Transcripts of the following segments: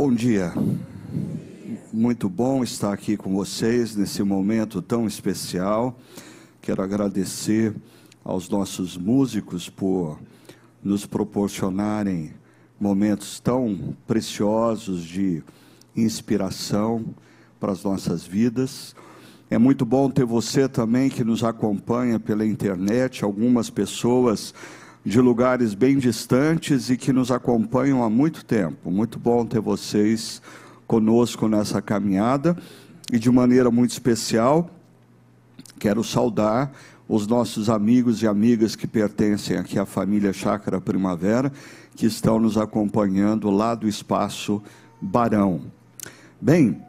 Bom dia. Muito bom estar aqui com vocês nesse momento tão especial. Quero agradecer aos nossos músicos por nos proporcionarem momentos tão preciosos de inspiração para as nossas vidas. É muito bom ter você também que nos acompanha pela internet, algumas pessoas de lugares bem distantes e que nos acompanham há muito tempo. Muito bom ter vocês conosco nessa caminhada e de maneira muito especial quero saudar os nossos amigos e amigas que pertencem aqui à família Chácara Primavera, que estão nos acompanhando lá do espaço Barão. Bem,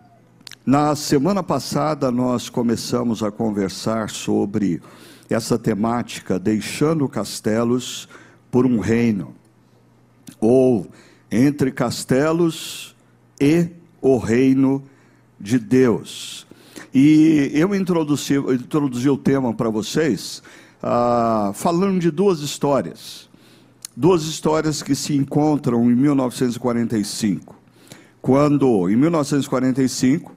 na semana passada nós começamos a conversar sobre essa temática, deixando castelos por um reino, ou entre castelos e o reino de Deus. E eu introduzi, introduzi o tema para vocês, ah, falando de duas histórias. Duas histórias que se encontram em 1945. Quando, em 1945,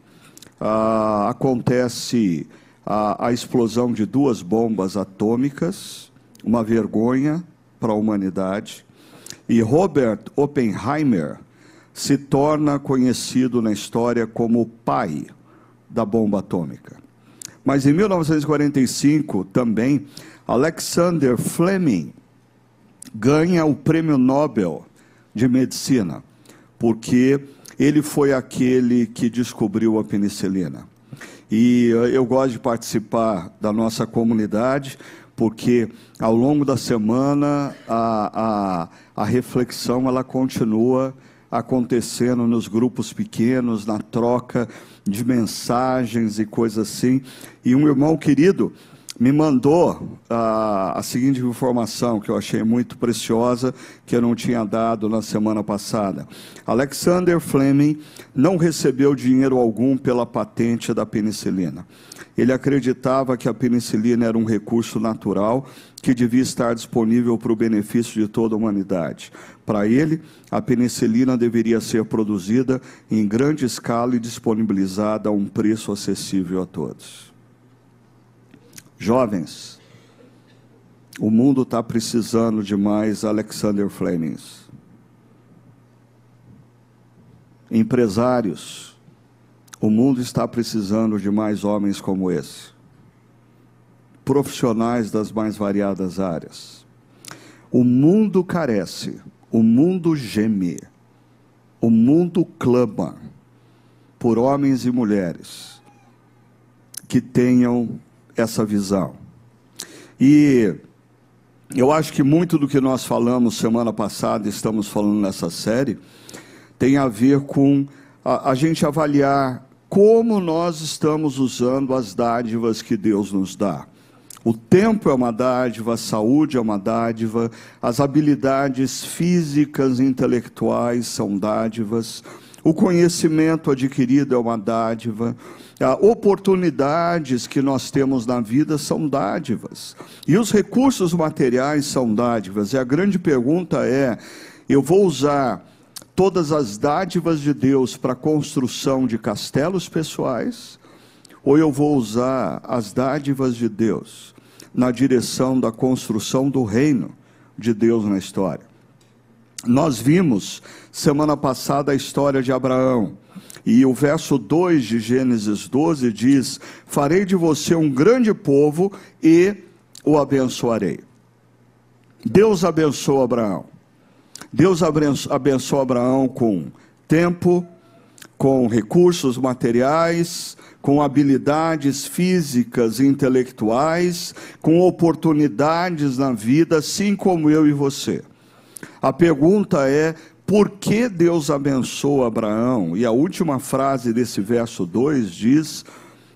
ah, acontece a, a explosão de duas bombas atômicas, uma vergonha para a humanidade. E Robert Oppenheimer se torna conhecido na história como o pai da bomba atômica. Mas em 1945 também Alexander Fleming ganha o Prêmio Nobel de Medicina, porque ele foi aquele que descobriu a penicilina. E eu gosto de participar da nossa comunidade, porque ao longo da semana a, a, a reflexão ela continua acontecendo nos grupos pequenos, na troca de mensagens e coisas assim. E um irmão querido me mandou a, a seguinte informação que eu achei muito preciosa, que eu não tinha dado na semana passada. Alexander Fleming não recebeu dinheiro algum pela patente da penicilina. Ele acreditava que a penicilina era um recurso natural que devia estar disponível para o benefício de toda a humanidade. Para ele, a penicilina deveria ser produzida em grande escala e disponibilizada a um preço acessível a todos. Jovens, o mundo está precisando de mais Alexander Flemings. Empresários, o mundo está precisando de mais homens como esse. Profissionais das mais variadas áreas. O mundo carece, o mundo geme, o mundo clama por homens e mulheres que tenham essa visão. E eu acho que muito do que nós falamos semana passada, estamos falando nessa série, tem a ver com a, a gente avaliar como nós estamos usando as dádivas que Deus nos dá. O tempo é uma dádiva, a saúde é uma dádiva, as habilidades físicas e intelectuais são dádivas, o conhecimento adquirido é uma dádiva, oportunidades que nós temos na vida são dádivas, e os recursos materiais são dádivas. E a grande pergunta é: eu vou usar todas as dádivas de Deus para a construção de castelos pessoais, ou eu vou usar as dádivas de Deus na direção da construção do reino de Deus na história? Nós vimos semana passada a história de Abraão. E o verso 2 de Gênesis 12 diz: Farei de você um grande povo e o abençoarei. Deus abençoou Abraão. Deus abençoou Abraão com tempo, com recursos materiais, com habilidades físicas e intelectuais, com oportunidades na vida, assim como eu e você. A pergunta é: por que Deus abençoa Abraão? E a última frase desse verso 2 diz: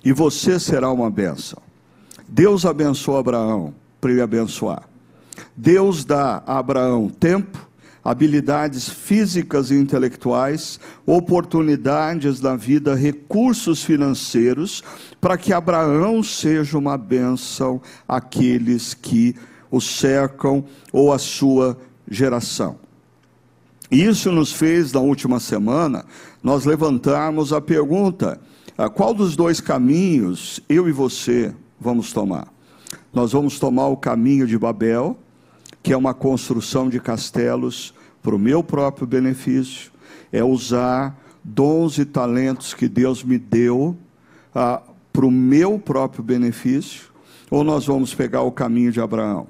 E você será uma bênção. Deus abençoa Abraão para ele abençoar. Deus dá a Abraão tempo, habilidades físicas e intelectuais, oportunidades na vida, recursos financeiros, para que Abraão seja uma bênção àqueles que o cercam ou a sua geração. Isso nos fez, na última semana, nós levantarmos a pergunta: qual dos dois caminhos eu e você vamos tomar? Nós vamos tomar o caminho de Babel, que é uma construção de castelos para o meu próprio benefício, é usar dons e talentos que Deus me deu ah, para o meu próprio benefício, ou nós vamos pegar o caminho de Abraão?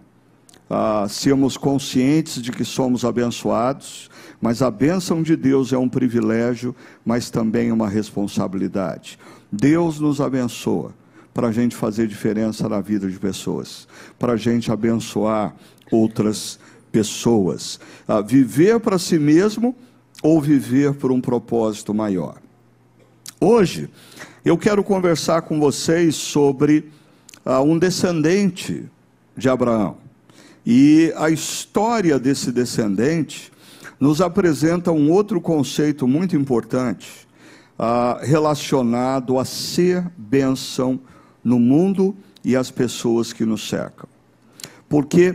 Ah, sermos conscientes de que somos abençoados, mas a bênção de Deus é um privilégio, mas também uma responsabilidade. Deus nos abençoa para a gente fazer diferença na vida de pessoas, para a gente abençoar outras pessoas. Ah, viver para si mesmo ou viver por um propósito maior. Hoje, eu quero conversar com vocês sobre uh, um descendente de Abraão. E a história desse descendente nos apresenta um outro conceito muito importante uh, relacionado a ser bênção no mundo e as pessoas que nos cercam. Porque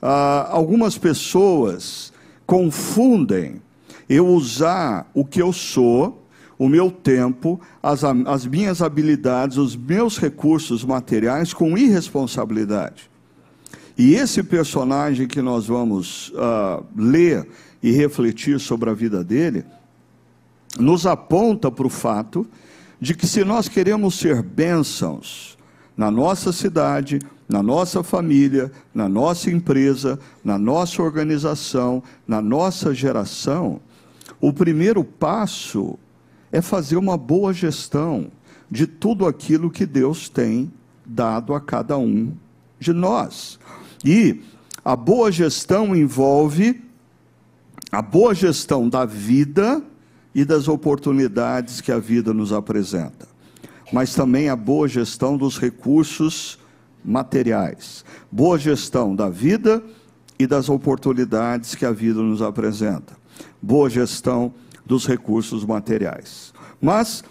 uh, algumas pessoas confundem eu usar o que eu sou o meu tempo, as, as minhas habilidades, os meus recursos materiais com irresponsabilidade. E esse personagem que nós vamos uh, ler e refletir sobre a vida dele, nos aponta para o fato de que se nós queremos ser bênçãos na nossa cidade, na nossa família, na nossa empresa, na nossa organização, na nossa geração, o primeiro passo é fazer uma boa gestão de tudo aquilo que Deus tem dado a cada um de nós. E a boa gestão envolve a boa gestão da vida e das oportunidades que a vida nos apresenta, mas também a boa gestão dos recursos materiais, boa gestão da vida e das oportunidades que a vida nos apresenta, boa gestão dos recursos materiais. Mas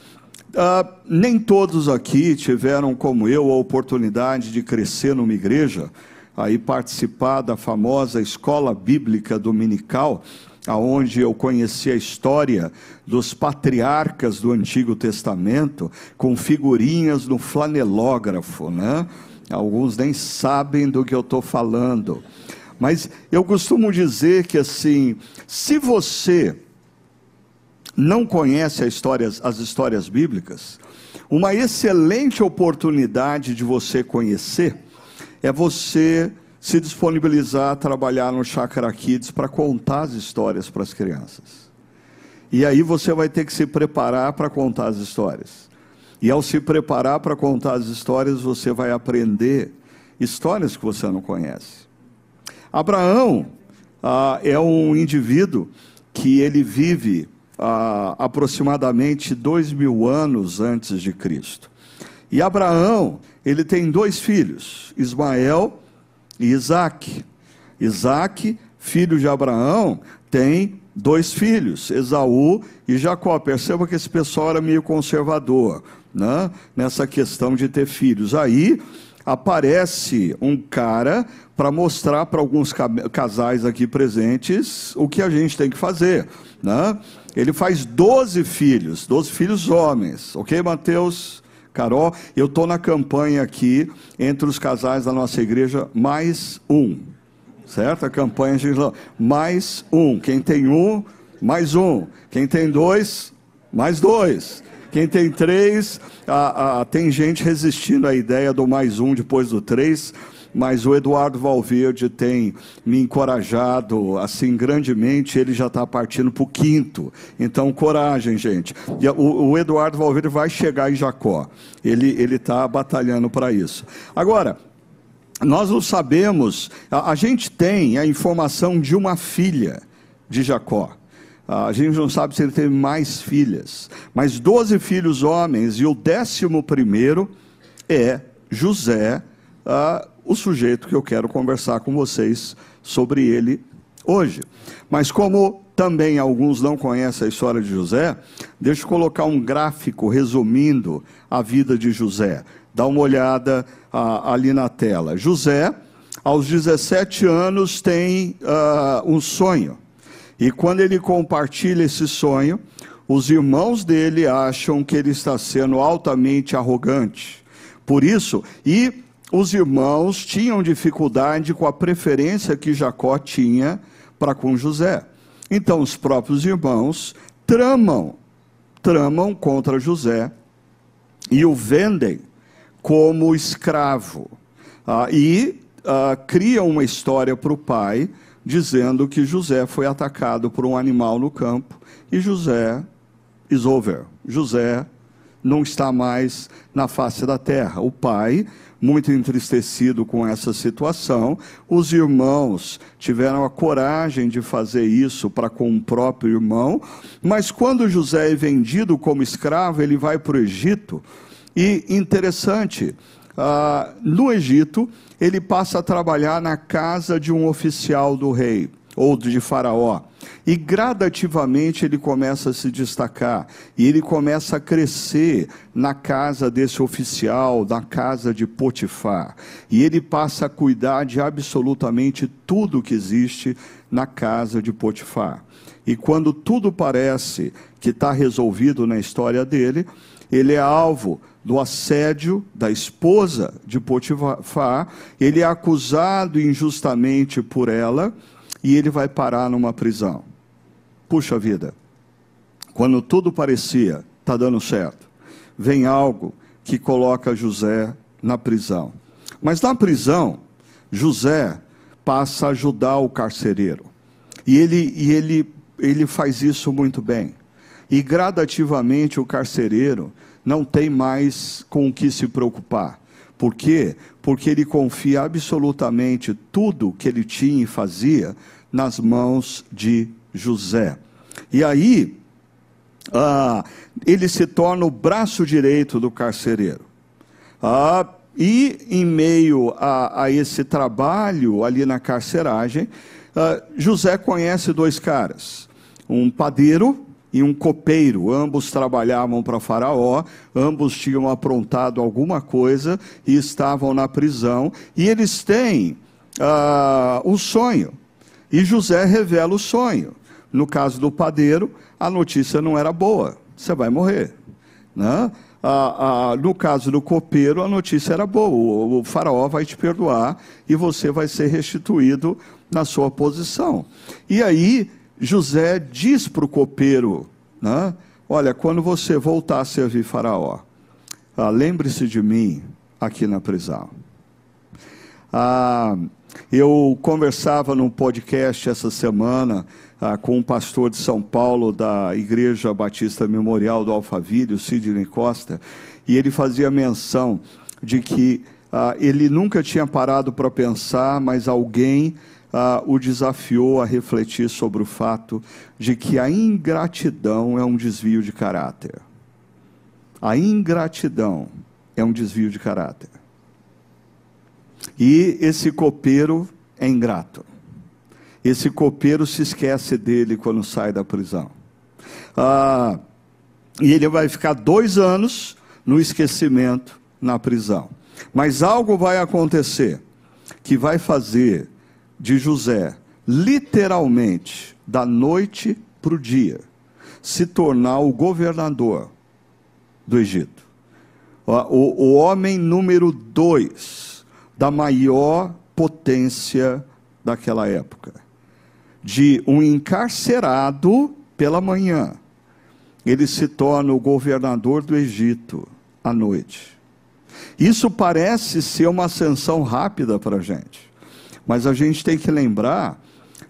uh, nem todos aqui tiveram, como eu, a oportunidade de crescer numa igreja, aí participar da famosa escola bíblica dominical, aonde eu conheci a história dos patriarcas do Antigo Testamento, com figurinhas no flanelógrafo, né? Alguns nem sabem do que eu estou falando. Mas eu costumo dizer que assim, se você não conhece histórias, as histórias bíblicas, uma excelente oportunidade de você conhecer é você se disponibilizar a trabalhar no Chakra Kids para contar as histórias para as crianças. E aí você vai ter que se preparar para contar as histórias. E ao se preparar para contar as histórias, você vai aprender histórias que você não conhece. Abraão ah, é um indivíduo que ele vive ah, aproximadamente dois mil anos antes de Cristo. E Abraão, ele tem dois filhos, Ismael e Isaac. Isaac, filho de Abraão, tem dois filhos, Esaú e Jacó. Perceba que esse pessoal era meio conservador né? nessa questão de ter filhos. Aí aparece um cara para mostrar para alguns casais aqui presentes o que a gente tem que fazer. Né? Ele faz 12 filhos, 12 filhos homens, ok, Mateus? Carol, eu estou na campanha aqui entre os casais da nossa igreja, mais um, certo? A campanha de mais um. Quem tem um, mais um. Quem tem dois, mais dois. Quem tem três, ah, ah, tem gente resistindo à ideia do mais um depois do três mas o Eduardo Valverde tem me encorajado assim grandemente, ele já está partindo para o quinto. Então, coragem, gente. E o, o Eduardo Valverde vai chegar em Jacó. Ele está batalhando para isso. Agora, nós não sabemos, a, a gente tem a informação de uma filha de Jacó. A gente não sabe se ele teve mais filhas, mas doze filhos homens, e o décimo primeiro é José, o sujeito que eu quero conversar com vocês sobre ele hoje. Mas como também alguns não conhecem a história de José, deixa eu colocar um gráfico resumindo a vida de José. Dá uma olhada ah, ali na tela. José, aos 17 anos, tem ah, um sonho. E quando ele compartilha esse sonho, os irmãos dele acham que ele está sendo altamente arrogante. Por isso, e os irmãos tinham dificuldade com a preferência que Jacó tinha para com José. Então, os próprios irmãos tramam, tramam contra José e o vendem como escravo. Ah, e ah, criam uma história para o pai, dizendo que José foi atacado por um animal no campo e José is over. José não está mais na face da terra. O pai, muito entristecido com essa situação, os irmãos tiveram a coragem de fazer isso para com o próprio irmão, mas quando José é vendido como escravo, ele vai para o Egito. E interessante, ah, no Egito, ele passa a trabalhar na casa de um oficial do rei ou de Faraó. E gradativamente ele começa a se destacar, e ele começa a crescer na casa desse oficial, na casa de Potifar. E ele passa a cuidar de absolutamente tudo que existe na casa de Potifar. E quando tudo parece que está resolvido na história dele, ele é alvo do assédio da esposa de Potifar, ele é acusado injustamente por ela e ele vai parar numa prisão. Puxa vida, quando tudo parecia tá dando certo, vem algo que coloca José na prisão. Mas na prisão, José passa a ajudar o carcereiro. E ele, e ele, ele faz isso muito bem. E gradativamente o carcereiro não tem mais com o que se preocupar. Por quê? Porque ele confia absolutamente tudo que ele tinha e fazia nas mãos de José. E aí, ah, ele se torna o braço direito do carcereiro. Ah, e em meio a, a, esse trabalho ali na carceragem, ah, José conhece dois caras: um padeiro e um copeiro. Ambos trabalhavam para Faraó, ambos tinham aprontado alguma coisa e estavam na prisão. E eles têm ah, um sonho. E José revela o sonho. No caso do padeiro, a notícia não era boa: você vai morrer. Né? Ah, ah, no caso do copeiro, a notícia era boa: o, o faraó vai te perdoar e você vai ser restituído na sua posição. E aí José diz para o copeiro: né, Olha, quando você voltar a servir Faraó, ah, lembre-se de mim aqui na prisão. Ah, eu conversava num podcast essa semana ah, com um pastor de São Paulo da Igreja Batista Memorial do Alphaville, o Sidney Costa, e ele fazia menção de que ah, ele nunca tinha parado para pensar, mas alguém ah, o desafiou a refletir sobre o fato de que a ingratidão é um desvio de caráter. A ingratidão é um desvio de caráter. E esse copeiro é ingrato. Esse copeiro se esquece dele quando sai da prisão. Ah, e ele vai ficar dois anos no esquecimento na prisão. Mas algo vai acontecer que vai fazer de José, literalmente, da noite para o dia, se tornar o governador do Egito. O, o homem número dois da maior potência daquela época. De um encarcerado pela manhã, ele se torna o governador do Egito à noite. Isso parece ser uma ascensão rápida para a gente. Mas a gente tem que lembrar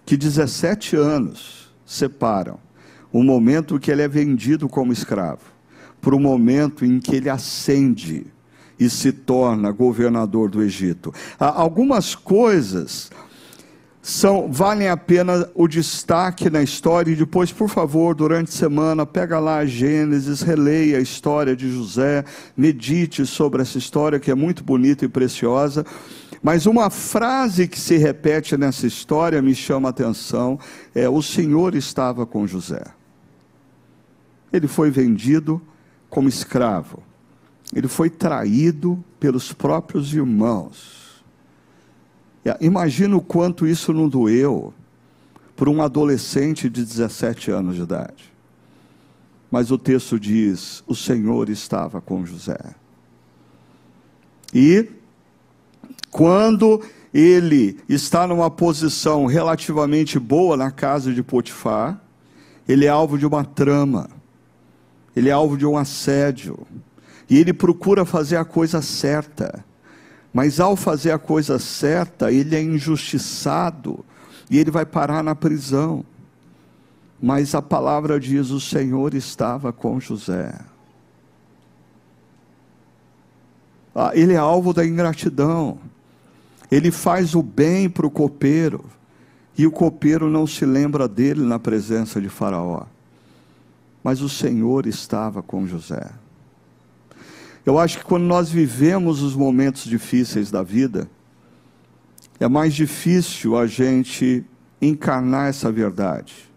que 17 anos separam o momento que ele é vendido como escravo para o momento em que ele ascende e se torna governador do Egito. Algumas coisas são valem a pena o destaque na história e depois, por favor, durante a semana, pega lá a Gênesis, releia a história de José, medite sobre essa história que é muito bonita e preciosa. Mas uma frase que se repete nessa história me chama a atenção: é o Senhor estava com José. Ele foi vendido como escravo. Ele foi traído pelos próprios irmãos. Imagina o quanto isso não doeu por um adolescente de 17 anos de idade. Mas o texto diz: o Senhor estava com José. E quando ele está numa posição relativamente boa na casa de Potifar, ele é alvo de uma trama, ele é alvo de um assédio, e ele procura fazer a coisa certa, mas ao fazer a coisa certa, ele é injustiçado e ele vai parar na prisão. Mas a palavra diz: o Senhor estava com José. Ah, ele é alvo da ingratidão. Ele faz o bem para o copeiro, e o copeiro não se lembra dele na presença de Faraó. Mas o Senhor estava com José. Eu acho que quando nós vivemos os momentos difíceis da vida, é mais difícil a gente encarnar essa verdade.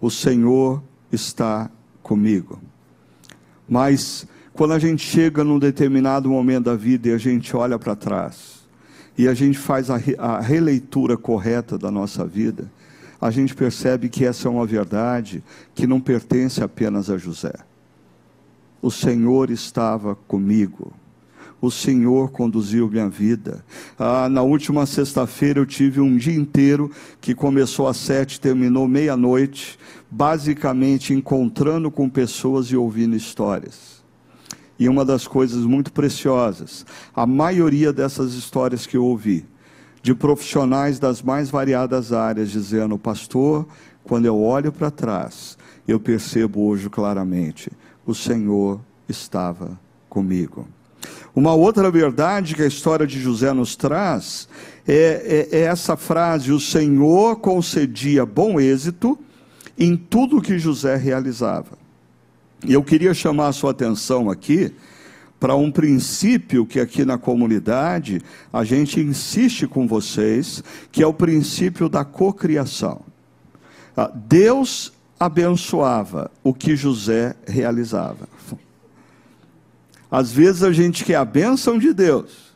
O Senhor está comigo. Mas quando a gente chega num determinado momento da vida e a gente olha para trás, e a gente faz a, re, a releitura correta da nossa vida, a gente percebe que essa é uma verdade que não pertence apenas a José. O Senhor estava comigo. O Senhor conduziu minha vida. Ah, na última sexta-feira eu tive um dia inteiro que começou às sete, terminou meia-noite, basicamente encontrando com pessoas e ouvindo histórias. E uma das coisas muito preciosas, a maioria dessas histórias que eu ouvi, de profissionais das mais variadas áreas, dizendo: Pastor, quando eu olho para trás, eu percebo hoje claramente: o Senhor estava comigo. Uma outra verdade que a história de José nos traz é, é, é essa frase: o Senhor concedia bom êxito em tudo que José realizava. E eu queria chamar a sua atenção aqui para um princípio que aqui na comunidade a gente insiste com vocês, que é o princípio da cocriação. Ah, Deus abençoava o que José realizava. Às vezes a gente quer a bênção de Deus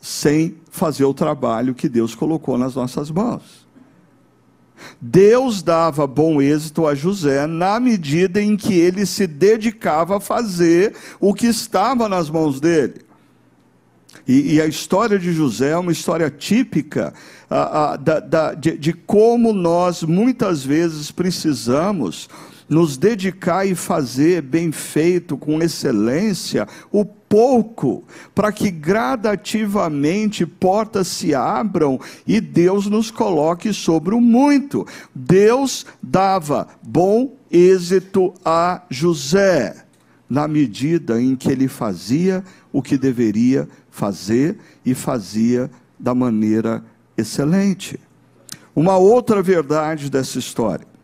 sem fazer o trabalho que Deus colocou nas nossas mãos. Deus dava bom êxito a José na medida em que ele se dedicava a fazer o que estava nas mãos dele. E, e a história de José é uma história típica a, a, da, da, de, de como nós muitas vezes precisamos nos dedicar e fazer bem feito, com excelência, o pouco, para que gradativamente portas se abram e Deus nos coloque sobre o muito. Deus dava bom êxito a José, na medida em que ele fazia o que deveria fazer e fazia da maneira excelente. Uma outra verdade dessa história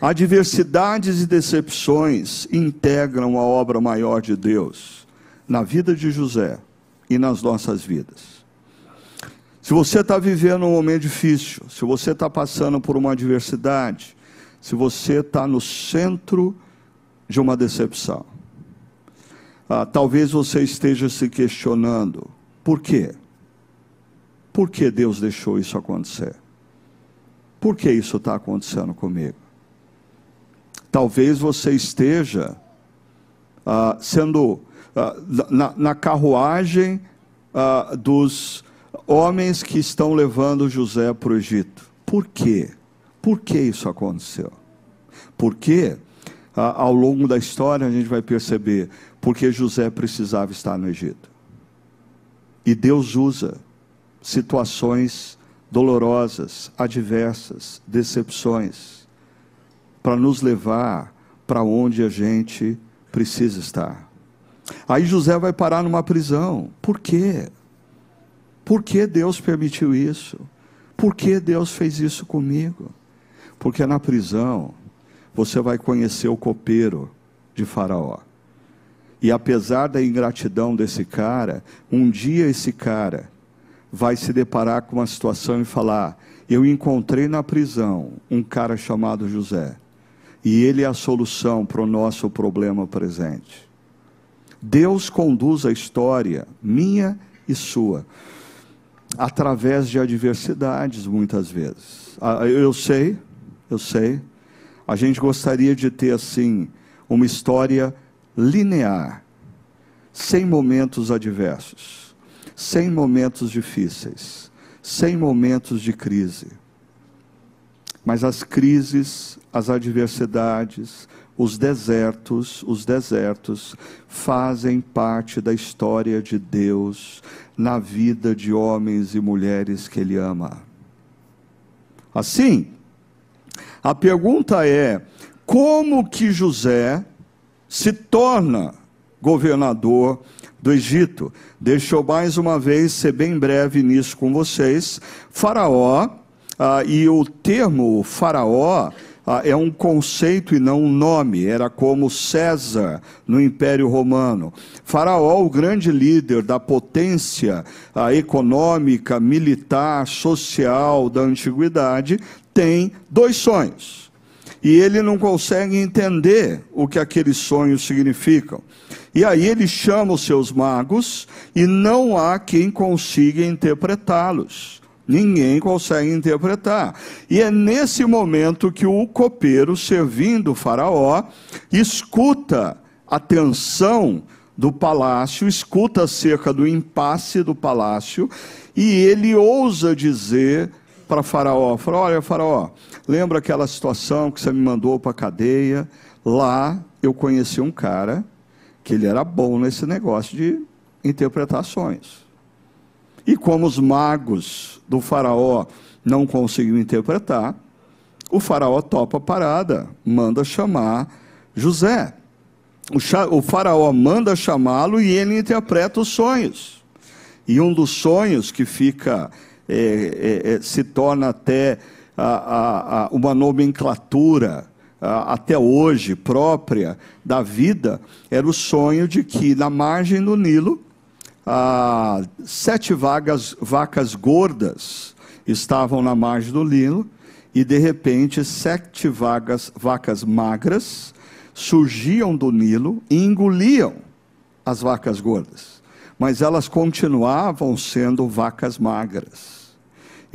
Adversidades e decepções integram a obra maior de Deus na vida de José e nas nossas vidas. Se você está vivendo um momento difícil, se você está passando por uma adversidade, se você está no centro de uma decepção, ah, talvez você esteja se questionando: por quê? Por que Deus deixou isso acontecer? Por que isso está acontecendo comigo? Talvez você esteja ah, sendo ah, na, na, carruagem ah, dos homens que estão levando José para o Egito. Por quê? Por que isso aconteceu? Porque ao longo da história a gente vai perceber porque José precisava estar no Egito. E Deus usa situações dolorosas, adversas, decepções para nos levar para onde a gente precisa estar. Aí José vai parar numa prisão. Por quê? Por que Deus permitiu isso? Por que Deus fez isso comigo? Porque na prisão você vai conhecer o copeiro de Faraó. E apesar da ingratidão desse cara, um dia esse cara vai se deparar com uma situação e falar: Eu encontrei na prisão um cara chamado José e Ele é a solução para o nosso problema presente. Deus conduz a história, minha e sua. através de adversidades, muitas vezes. Ah, eu sei, eu sei. A gente gostaria de ter, assim, uma história linear, sem momentos adversos, sem momentos difíceis, sem momentos de crise. Mas as crises, as adversidades, os desertos, os desertos fazem parte da história de Deus na vida de homens e mulheres que ele ama. Assim, a pergunta é: como que José se torna governador do Egito? Deixa eu mais uma vez ser bem breve nisso com vocês. Faraó, ah, e o termo Faraó ah, é um conceito e não um nome, era como César no Império Romano. Faraó, o grande líder da potência ah, econômica, militar, social da antiguidade, tem dois sonhos. E ele não consegue entender o que aqueles sonhos significam. E aí ele chama os seus magos e não há quem consiga interpretá-los. Ninguém consegue interpretar. E é nesse momento que o copeiro, servindo o Faraó, escuta a tensão do palácio, escuta acerca do impasse do palácio, e ele ousa dizer para Faraó: fala, Olha, Faraó, lembra aquela situação que você me mandou para a cadeia? Lá eu conheci um cara que ele era bom nesse negócio de interpretações. E como os magos do faraó não conseguiam interpretar, o faraó topa a parada, manda chamar José. O, faraó manda chamá-lo e ele interpreta os sonhos. E um dos sonhos que fica, é, é, é, se torna até a, a, a uma nomenclatura até hoje própria da vida, era o sonho de que na margem do Nilo ah, sete vagas, vacas gordas estavam na margem do Nilo, e de repente sete vagas, vacas magras surgiam do Nilo e engoliam as vacas gordas. Mas elas continuavam sendo vacas magras.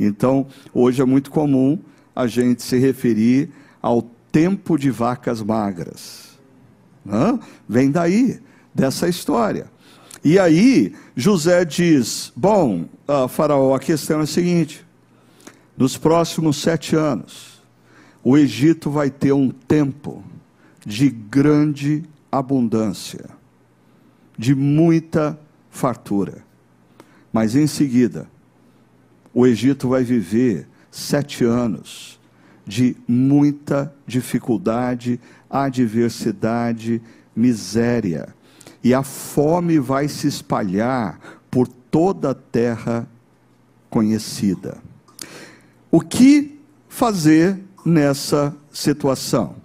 Então, hoje é muito comum a gente se referir ao tempo de vacas magras. Vem daí, dessa história. E aí, José diz: Bom, uh, Faraó, a questão é a seguinte: nos próximos sete anos, o Egito vai ter um tempo de grande abundância, de muita fartura. Mas em seguida, o Egito vai viver sete anos de muita dificuldade, adversidade, miséria e a fome vai se espalhar por toda a terra conhecida. O que fazer nessa situação?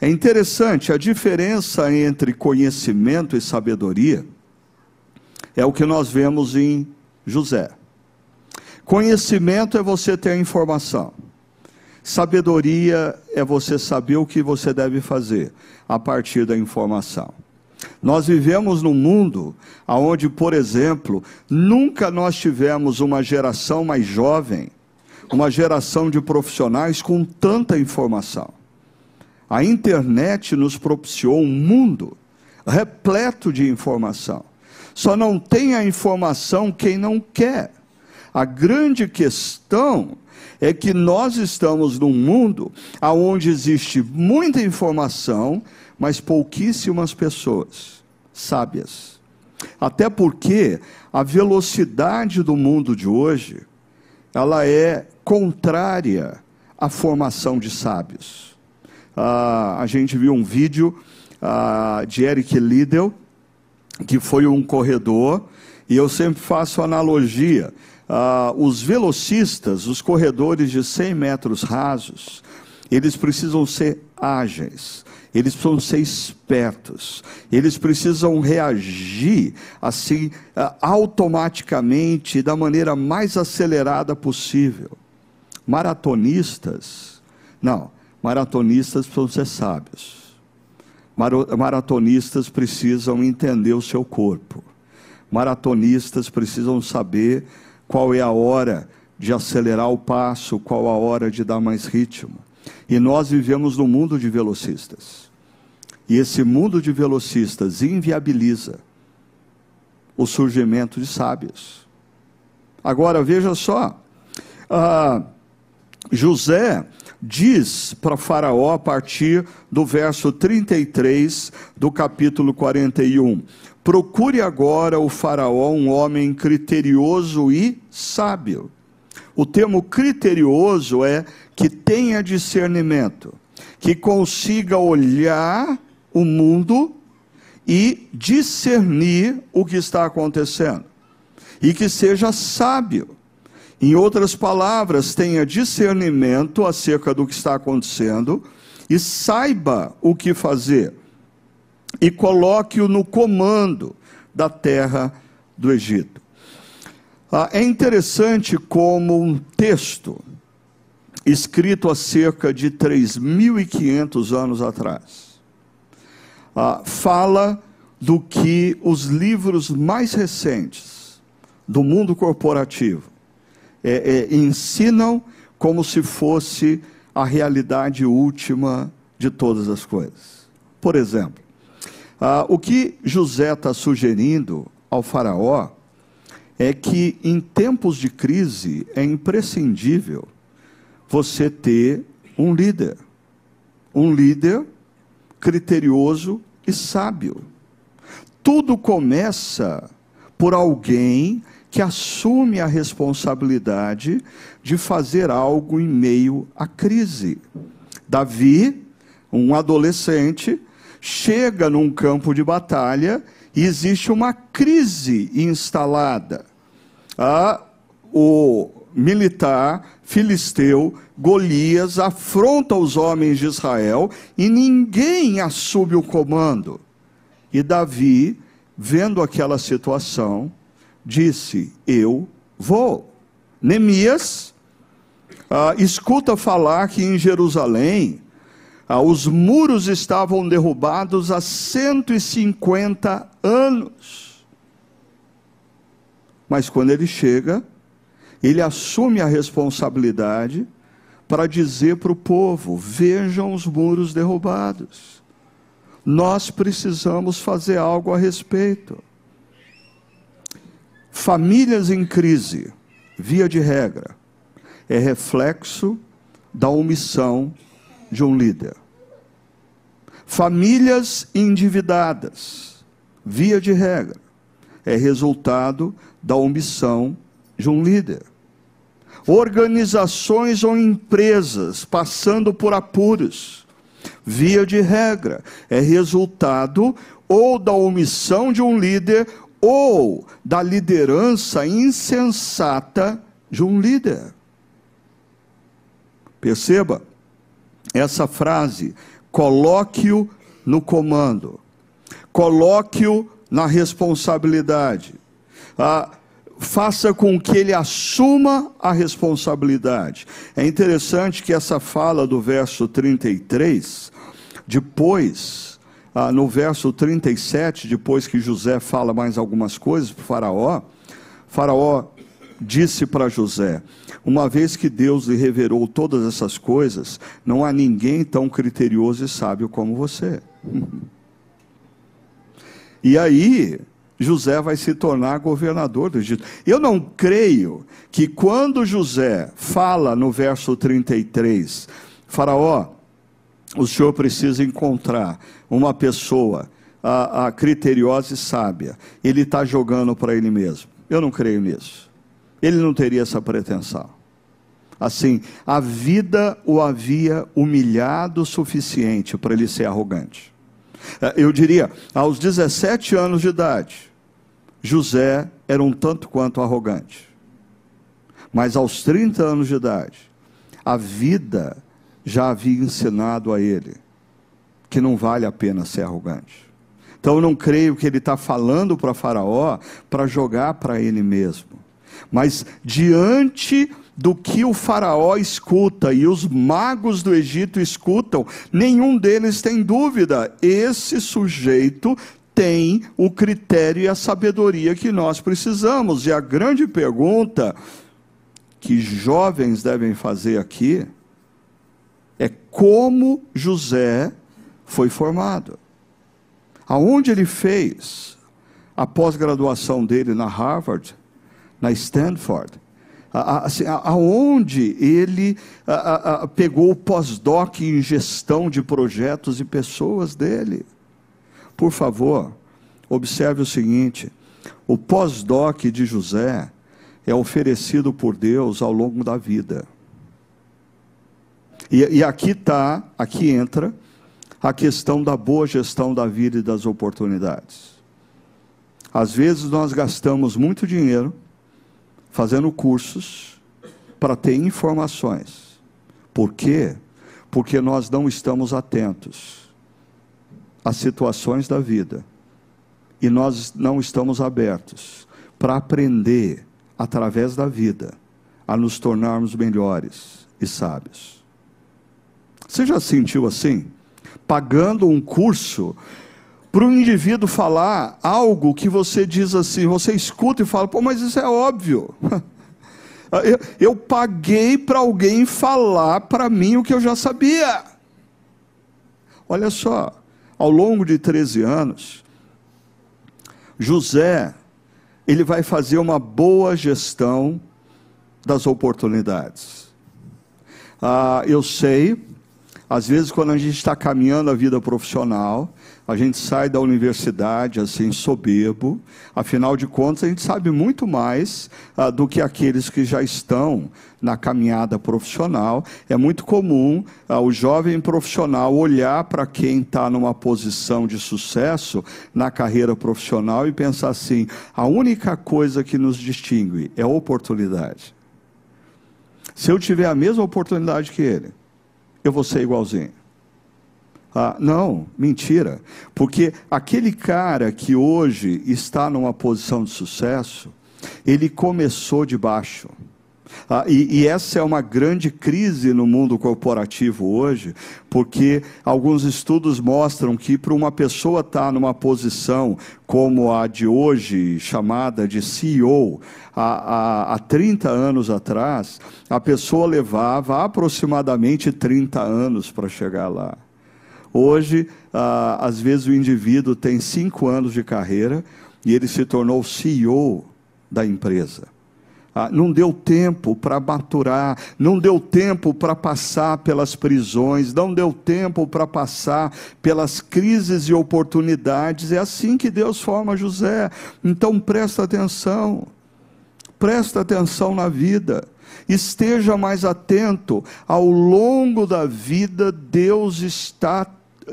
É interessante, a diferença entre conhecimento e sabedoria é o que nós vemos em José. Conhecimento é você ter informação. Sabedoria é você saber o que você deve fazer a partir da informação. Nós vivemos num mundo onde, por exemplo, nunca nós tivemos uma geração mais jovem, uma geração de profissionais com tanta informação. A internet nos propiciou um mundo repleto de informação. Só não tem a informação quem não quer. A grande questão é que nós estamos num mundo onde existe muita informação, mas pouquíssimas pessoas sábias. Até porque a velocidade do mundo de hoje, ela é contrária à formação de sábios. Ah, a gente viu um vídeo ah, de Eric Liddell, que foi um corredor, e eu sempre faço analogia. Ah, os velocistas, os corredores de 100 metros rasos, eles precisam ser ágeis, eles precisam ser espertos, eles precisam reagir assim ah, automaticamente, da maneira mais acelerada possível. Maratonistas, não, maratonistas precisam ser sábios. Maratonistas precisam entender o seu corpo. Maratonistas precisam saber qual é a hora de acelerar o passo, qual a hora de dar mais ritmo. E nós vivemos num mundo de velocistas. E esse mundo de velocistas inviabiliza o surgimento de sábios. Agora veja só, ah, José diz para Faraó a partir do verso 33 do capítulo 41: Procure agora o Faraó um homem criterioso e sábio. O termo criterioso é que tenha discernimento, que consiga olhar o mundo e discernir o que está acontecendo, e que seja sábio. Em outras palavras, tenha discernimento acerca do que está acontecendo e saiba o que fazer, e coloque-o no comando da terra do Egito. Ah, é interessante como um texto escrito há cerca de 3.500 anos atrás ah, fala do que os livros mais recentes do mundo corporativo é, é, ensinam como se fosse a realidade última de todas as coisas. Por exemplo, ah, o que José está sugerindo ao Faraó é que em tempos de crise é imprescindível você ter um líder. Um líder criterioso e sábio. Tudo começa por alguém que assume a responsabilidade de fazer algo em meio à crise. Davi, um adolescente, chega num campo de batalha e existe uma crise instalada. Ah, o militar filisteu Golias afronta os homens de Israel e ninguém assume o comando. E Davi, vendo aquela situação, disse: Eu vou. Neemias ah, escuta falar que em Jerusalém ah, os muros estavam derrubados há 150 anos. Mas quando ele chega, ele assume a responsabilidade para dizer para o povo: vejam os muros derrubados. Nós precisamos fazer algo a respeito. Famílias em crise, via de regra, é reflexo da omissão de um líder. Famílias endividadas, via de regra, é resultado da omissão de um líder. Organizações ou empresas passando por apuros, via de regra, é resultado ou da omissão de um líder ou da liderança insensata de um líder. Perceba, essa frase, coloque-o no comando, coloque-o na responsabilidade, ah, faça com que ele assuma a responsabilidade. É interessante que essa fala do verso 33, depois, ah, no verso 37, depois que José fala mais algumas coisas para o Faraó, Faraó disse para José: Uma vez que Deus lhe revelou todas essas coisas, não há ninguém tão criterioso e sábio como você. E aí, José vai se tornar governador do Egito. Eu não creio que quando José fala no verso 33, Faraó, o senhor precisa encontrar uma pessoa a, a criteriosa e sábia, ele está jogando para ele mesmo. Eu não creio nisso ele não teria essa pretensão. Assim, a vida o havia humilhado o suficiente para ele ser arrogante. É, eu diria, aos 17 anos de idade, José era um tanto quanto arrogante. Mas aos 30 anos de idade, a vida já havia ensinado a ele que não vale a pena ser arrogante. Então eu não creio que ele está falando para Faraó para jogar para ele mesmo. Mas diante do que o Faraó escuta e os magos do Egito escutam, nenhum deles tem dúvida: esse sujeito tem o critério e a sabedoria que nós precisamos. E a grande pergunta que jovens devem fazer aqui é como José foi formado. Aonde ele fez a pós-graduação dele na Harvard, na Stanford, aonde ele pegou o pós-doc em gestão de projetos e pessoas dele. Por favor, observe o seguinte: o pós-doc de José é oferecido por Deus ao longo da vida. E, e aqui está, aqui entra a questão da boa gestão da vida e das oportunidades. Às vezes nós gastamos muito dinheiro fazendo cursos para ter informações. Por quê? Porque nós não estamos atentos às situações da vida e nós não estamos abertos para aprender através da vida a nos tornarmos melhores e sábios. Você já sentiu assim? Pagando um curso para um indivíduo falar algo que você diz assim, você escuta e fala, pô, mas isso é óbvio. Eu, eu paguei para alguém falar para mim o que eu já sabia. Olha só, ao longo de 13 anos, José, ele vai fazer uma boa gestão das oportunidades. Ah, eu sei, às vezes, quando a gente está caminhando a vida profissional, a gente sai da universidade assim soberbo, afinal de contas a gente sabe muito mais ah, do que aqueles que já estão na caminhada profissional. É muito comum ah, o jovem profissional olhar para quem está numa posição de sucesso na carreira profissional e pensar assim: a única coisa que nos distingue é a oportunidade. Se eu tiver a mesma oportunidade que ele, eu vou ser igualzinho. Ah, não, mentira. Porque aquele cara que hoje está numa posição de sucesso, ele começou de baixo. Ah, e, e, essa é uma grande crise no mundo corporativo hoje, porque alguns estudos mostram que para uma pessoa estar tá numa posição como a de hoje, chamada de CEO, há, há, há 30 anos atrás, a pessoa levava aproximadamente 30 anos para chegar lá. Hoje, ah, às vezes o indivíduo tem cinco anos de carreira e ele se tornou CEO da empresa. Ah, não deu tempo para maturar, não deu tempo para passar pelas prisões, não deu tempo para passar pelas crises e oportunidades. É assim que Deus forma José. Então presta atenção, presta atenção na vida. Esteja mais atento. Ao longo da vida, Deus está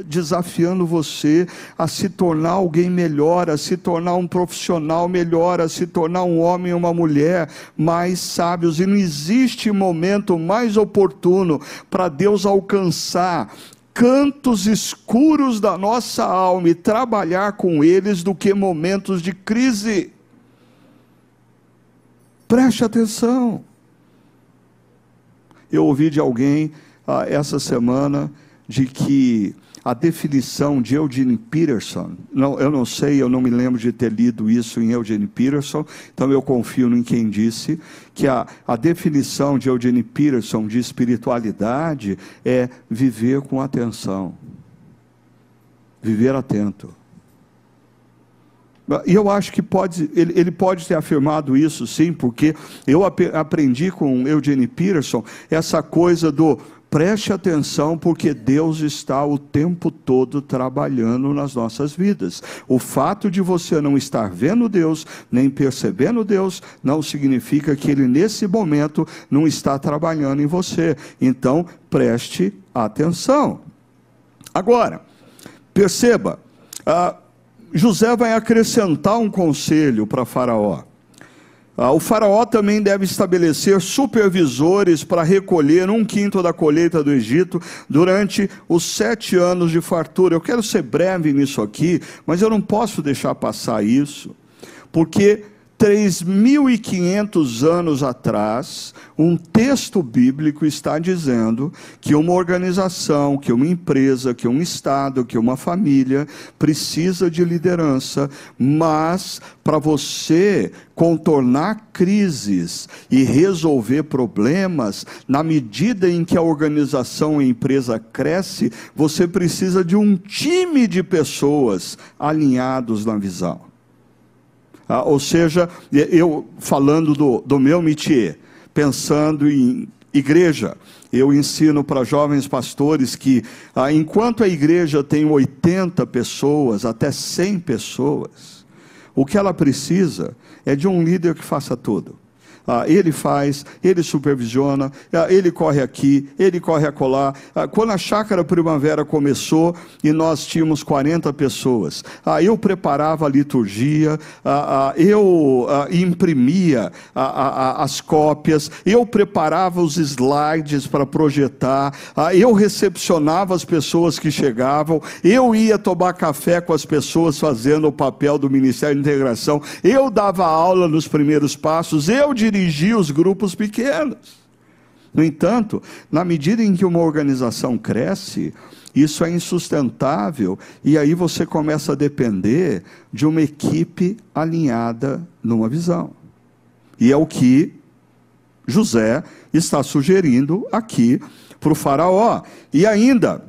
desafiando você a se tornar alguém melhor, a se tornar um profissional melhor, a se tornar um homem ou uma mulher mais sábios. E não existe momento mais oportuno para Deus alcançar cantos escuros da nossa alma e trabalhar com eles do que momentos de crise. Preste atenção. Eu ouvi de alguém ah, essa semana de que a definição de Eugene Peterson, não, eu não sei, eu não me lembro de ter lido isso em Eugene Peterson, então eu confio em quem disse, que a, a definição de Eugene Peterson de espiritualidade é viver com atenção, viver atento. E eu acho que pode, ele, ele, pode ter afirmado isso sim, porque eu aprendi com Eugene Peterson essa coisa do Preste atenção, porque Deus está o tempo todo trabalhando nas nossas vidas. O fato de você não estar vendo Deus, nem percebendo Deus, não significa que Ele, nesse momento, não está trabalhando em você. Então, preste atenção. Agora, perceba, ah, José vai acrescentar um conselho para Faraó. Ah, o faraó também deve estabelecer supervisores para recolher um quinto da colheita do Egito durante os sete anos de fartura. Eu quero ser breve nisso aqui, mas eu não posso deixar passar isso, porque 3.500 anos atrás, um texto bíblico está dizendo que uma organização, que uma empresa, que um Estado, que uma família precisa de liderança, mas para você contornar crises e resolver problemas, na medida em que a organização e a empresa cresce, você precisa de um time de pessoas alinhados na visão. Ah, ou seja, eu falando do, do meu métier, pensando em igreja, eu ensino para jovens pastores que, ah, enquanto a igreja tem 80 pessoas, até 100 pessoas, o que ela precisa é de um líder que faça tudo. Ah, ele faz, ele supervisiona, ah, ele corre aqui, ele corre acolá. Ah, quando a chácara primavera começou e nós tínhamos 40 pessoas, ah, eu preparava a liturgia, ah, ah, eu imprimia as cópias, eu preparava os slides para projetar, eu recepcionava as pessoas que chegavam, eu ia tomar café com as pessoas fazendo o papel do Ministério de Integração, eu dava aula nos primeiros passos, eu dirigia dirigir os grupos pequenos. No entanto, na medida em que uma organização cresce, isso é insustentável e aí você começa a depender de uma equipe alinhada numa visão. E é o que José está sugerindo aqui para o Faraó. E ainda,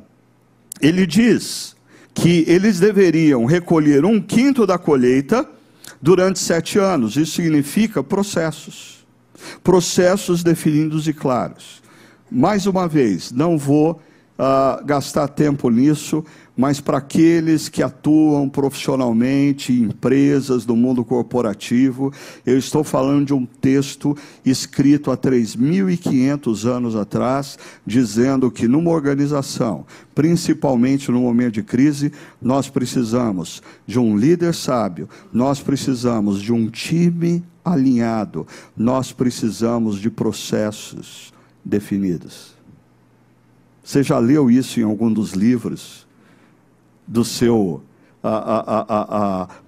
ele diz que eles deveriam recolher um quinto da colheita durante sete anos. Isso significa processos processos definidos e claros. Mais uma vez, não vou uh, gastar tempo nisso, mas para aqueles que atuam profissionalmente em empresas do mundo corporativo, eu estou falando de um texto escrito há 3.500 anos atrás, dizendo que numa organização, principalmente no momento de crise, nós precisamos de um líder sábio, nós precisamos de um time alinhado, nós precisamos de processos definidos. Você já leu isso em algum dos livros do seu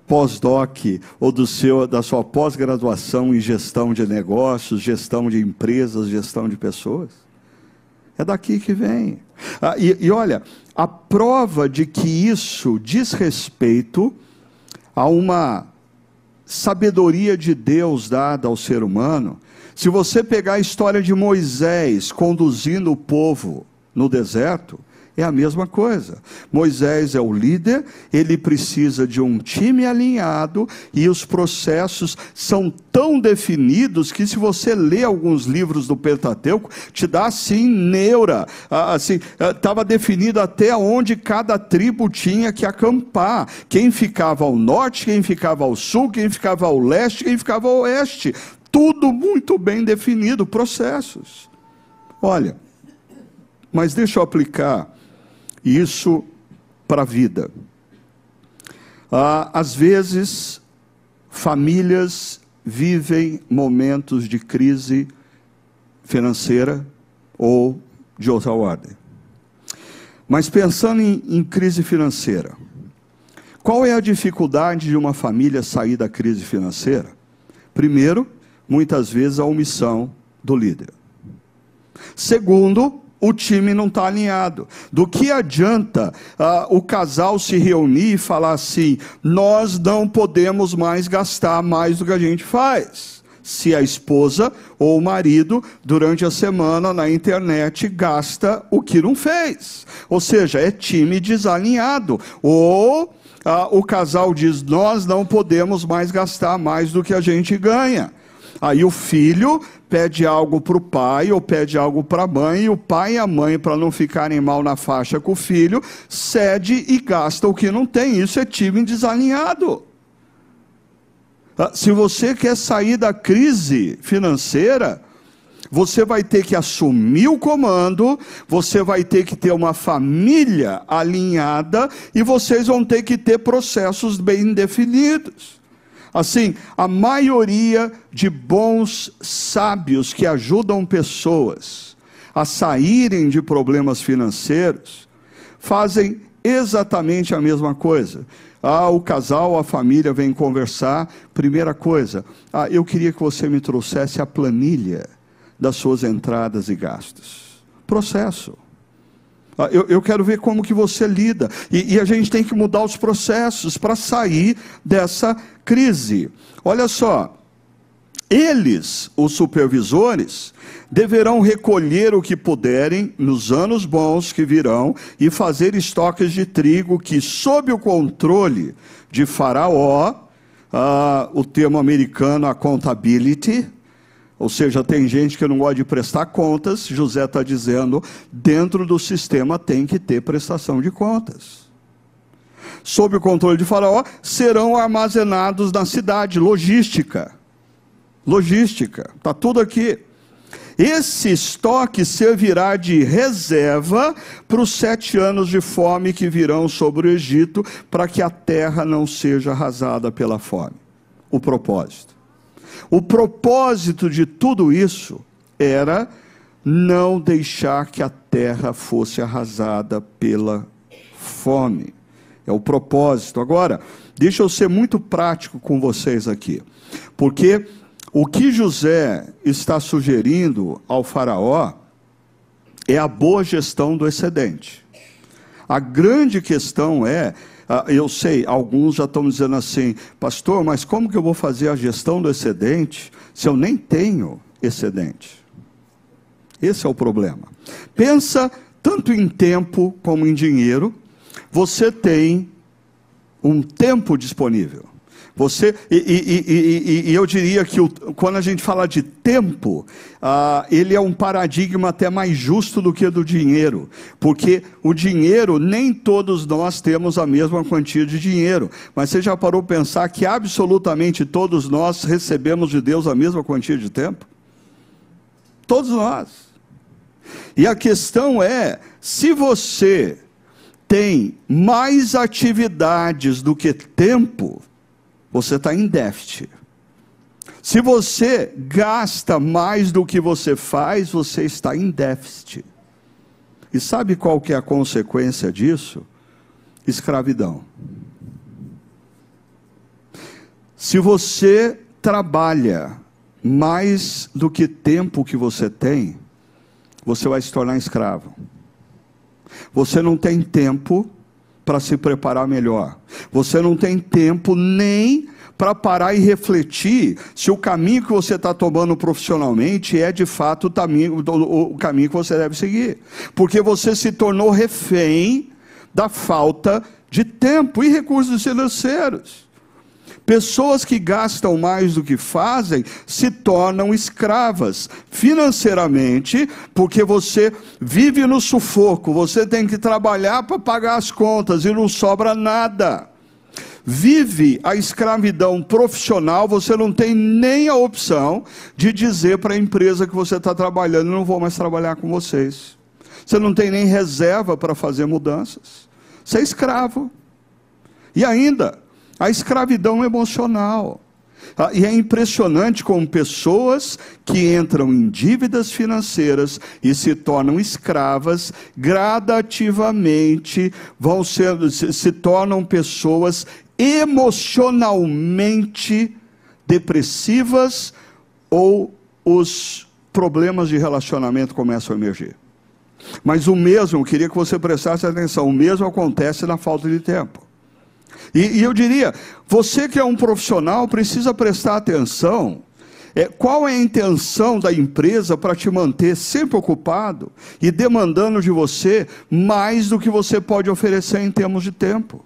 pós-doc ou do seu, da sua pós-graduação em gestão de negócios, gestão de empresas, gestão de pessoas? É daqui que vem. Ah, e, e olha, a prova de que isso diz respeito a uma sabedoria de Deus dada ao ser humano, se você pegar a história de Moisés conduzindo o povo no deserto, é a mesma coisa. Moisés é o líder, ele precisa de um time alinhado e os processos são tão definidos que se você lê alguns livros do Pentateuco, te dá assim neura, assim, estava definido até onde cada tribo tinha que acampar, quem ficava ao norte, quem ficava ao sul, quem ficava ao leste, quem ficava ao oeste, tudo muito bem definido, processos. Olha, mas deixa eu aplicar isso para a vida. Ah, às vezes, famílias vivem momentos de crise financeira ou de outra ordem. Mas pensando em, em crise financeira, qual é a dificuldade de uma família sair da crise financeira? Primeiro, muitas vezes a omissão do líder. Segundo, o time não está alinhado. Do que adianta uh, o casal se reunir e falar assim: nós não podemos mais gastar mais do que a gente faz? Se a esposa ou o marido, durante a semana na internet, gasta o que não fez. Ou seja, é time desalinhado. Ou ah, o casal diz: nós não podemos mais gastar mais do que a gente ganha. Aí o filho pede algo para o pai ou pede algo para a mãe, e o pai e a mãe, para não ficarem mal na faixa com o filho, cede e gasta o que não tem. Isso é time desalinhado. Ah, se você quer sair da crise financeira, você vai ter que assumir o comando, você vai ter que ter uma família alinhada e vocês vão ter que ter processos bem definidos. Assim, a maioria de bons sábios que ajudam pessoas a saírem de problemas financeiros fazem exatamente a mesma coisa. Ah, o casal, a família vem conversar. Primeira coisa, ah, eu queria que você me trouxesse a planilha das suas entradas e gastos. Processo. Ah, eu, eu, quero ver como que você lida. E, e a gente tem que mudar os processos para sair dessa crise. Olha só, eles, os supervisores, deverão recolher o que puderem nos anos bons que virão e fazer estoques de trigo que, sob o controle de Faraó, ah, o termo americano accountability, ou seja, tem gente que não gosta de prestar contas, José está dizendo, dentro do sistema tem que ter prestação de contas. Sob o controle de Faraó, serão armazenados na cidade, logística logística, está tudo aqui. Esse estoque servirá de reserva para os sete anos de fome que virão sobre o Egito, para que a terra não seja arrasada pela fome. O propósito. O propósito de tudo isso era não deixar que a terra fosse arrasada pela fome. É o propósito. Agora, deixa eu ser muito prático com vocês aqui, porque o que José está sugerindo ao Faraó é a boa gestão do excedente. A grande questão é, eu sei, alguns já estão dizendo assim, pastor, mas como que eu vou fazer a gestão do excedente se eu nem tenho excedente? Esse é o problema. Pensa tanto em tempo como em dinheiro, você tem um tempo disponível. Você, e, e, e, e, eu diria que o, quando a gente fala de tempo, ah, ele é um paradigma até mais justo do que do dinheiro, porque o dinheiro, nem todos nós temos a mesma quantia de dinheiro, mas você já parou para pensar que absolutamente todos nós recebemos de Deus a mesma quantia de tempo? Todos nós. E a questão é: se você tem mais atividades do que tempo, você está em déficit. Se você gasta mais do que você faz, você está em déficit. E sabe qual que é a consequência disso? Escravidão. Se você trabalha mais do que tempo que você tem, você vai se tornar escravo. Você não tem tempo para se preparar melhor. Você não tem tempo nem para parar e refletir se o caminho que você está tomando profissionalmente é de fato o caminho, o caminho que você deve seguir. Porque você se tornou refém da falta de tempo e recursos financeiros. Pessoas que gastam mais do que fazem se tornam escravas financeiramente, porque você vive no sufoco, você tem que trabalhar para pagar as contas e não sobra nada. Vive a escravidão profissional, você não tem nem a opção de dizer para a empresa que você está trabalhando: não vou mais trabalhar com vocês. Você não tem nem reserva para fazer mudanças. Você é escravo. E ainda, a escravidão emocional. Ah, e é impressionante como pessoas que entram em dívidas financeiras e se tornam escravas, gradativamente vão ser, se, se tornam pessoas emocionalmente depressivas ou os problemas de relacionamento começam a emergir. Mas o mesmo, queria que você prestasse atenção, o mesmo acontece na falta de tempo. E, e eu diria, você que é um profissional precisa prestar atenção. É, qual é a intenção da empresa para te manter sempre ocupado e demandando de você mais do que você pode oferecer em termos de tempo?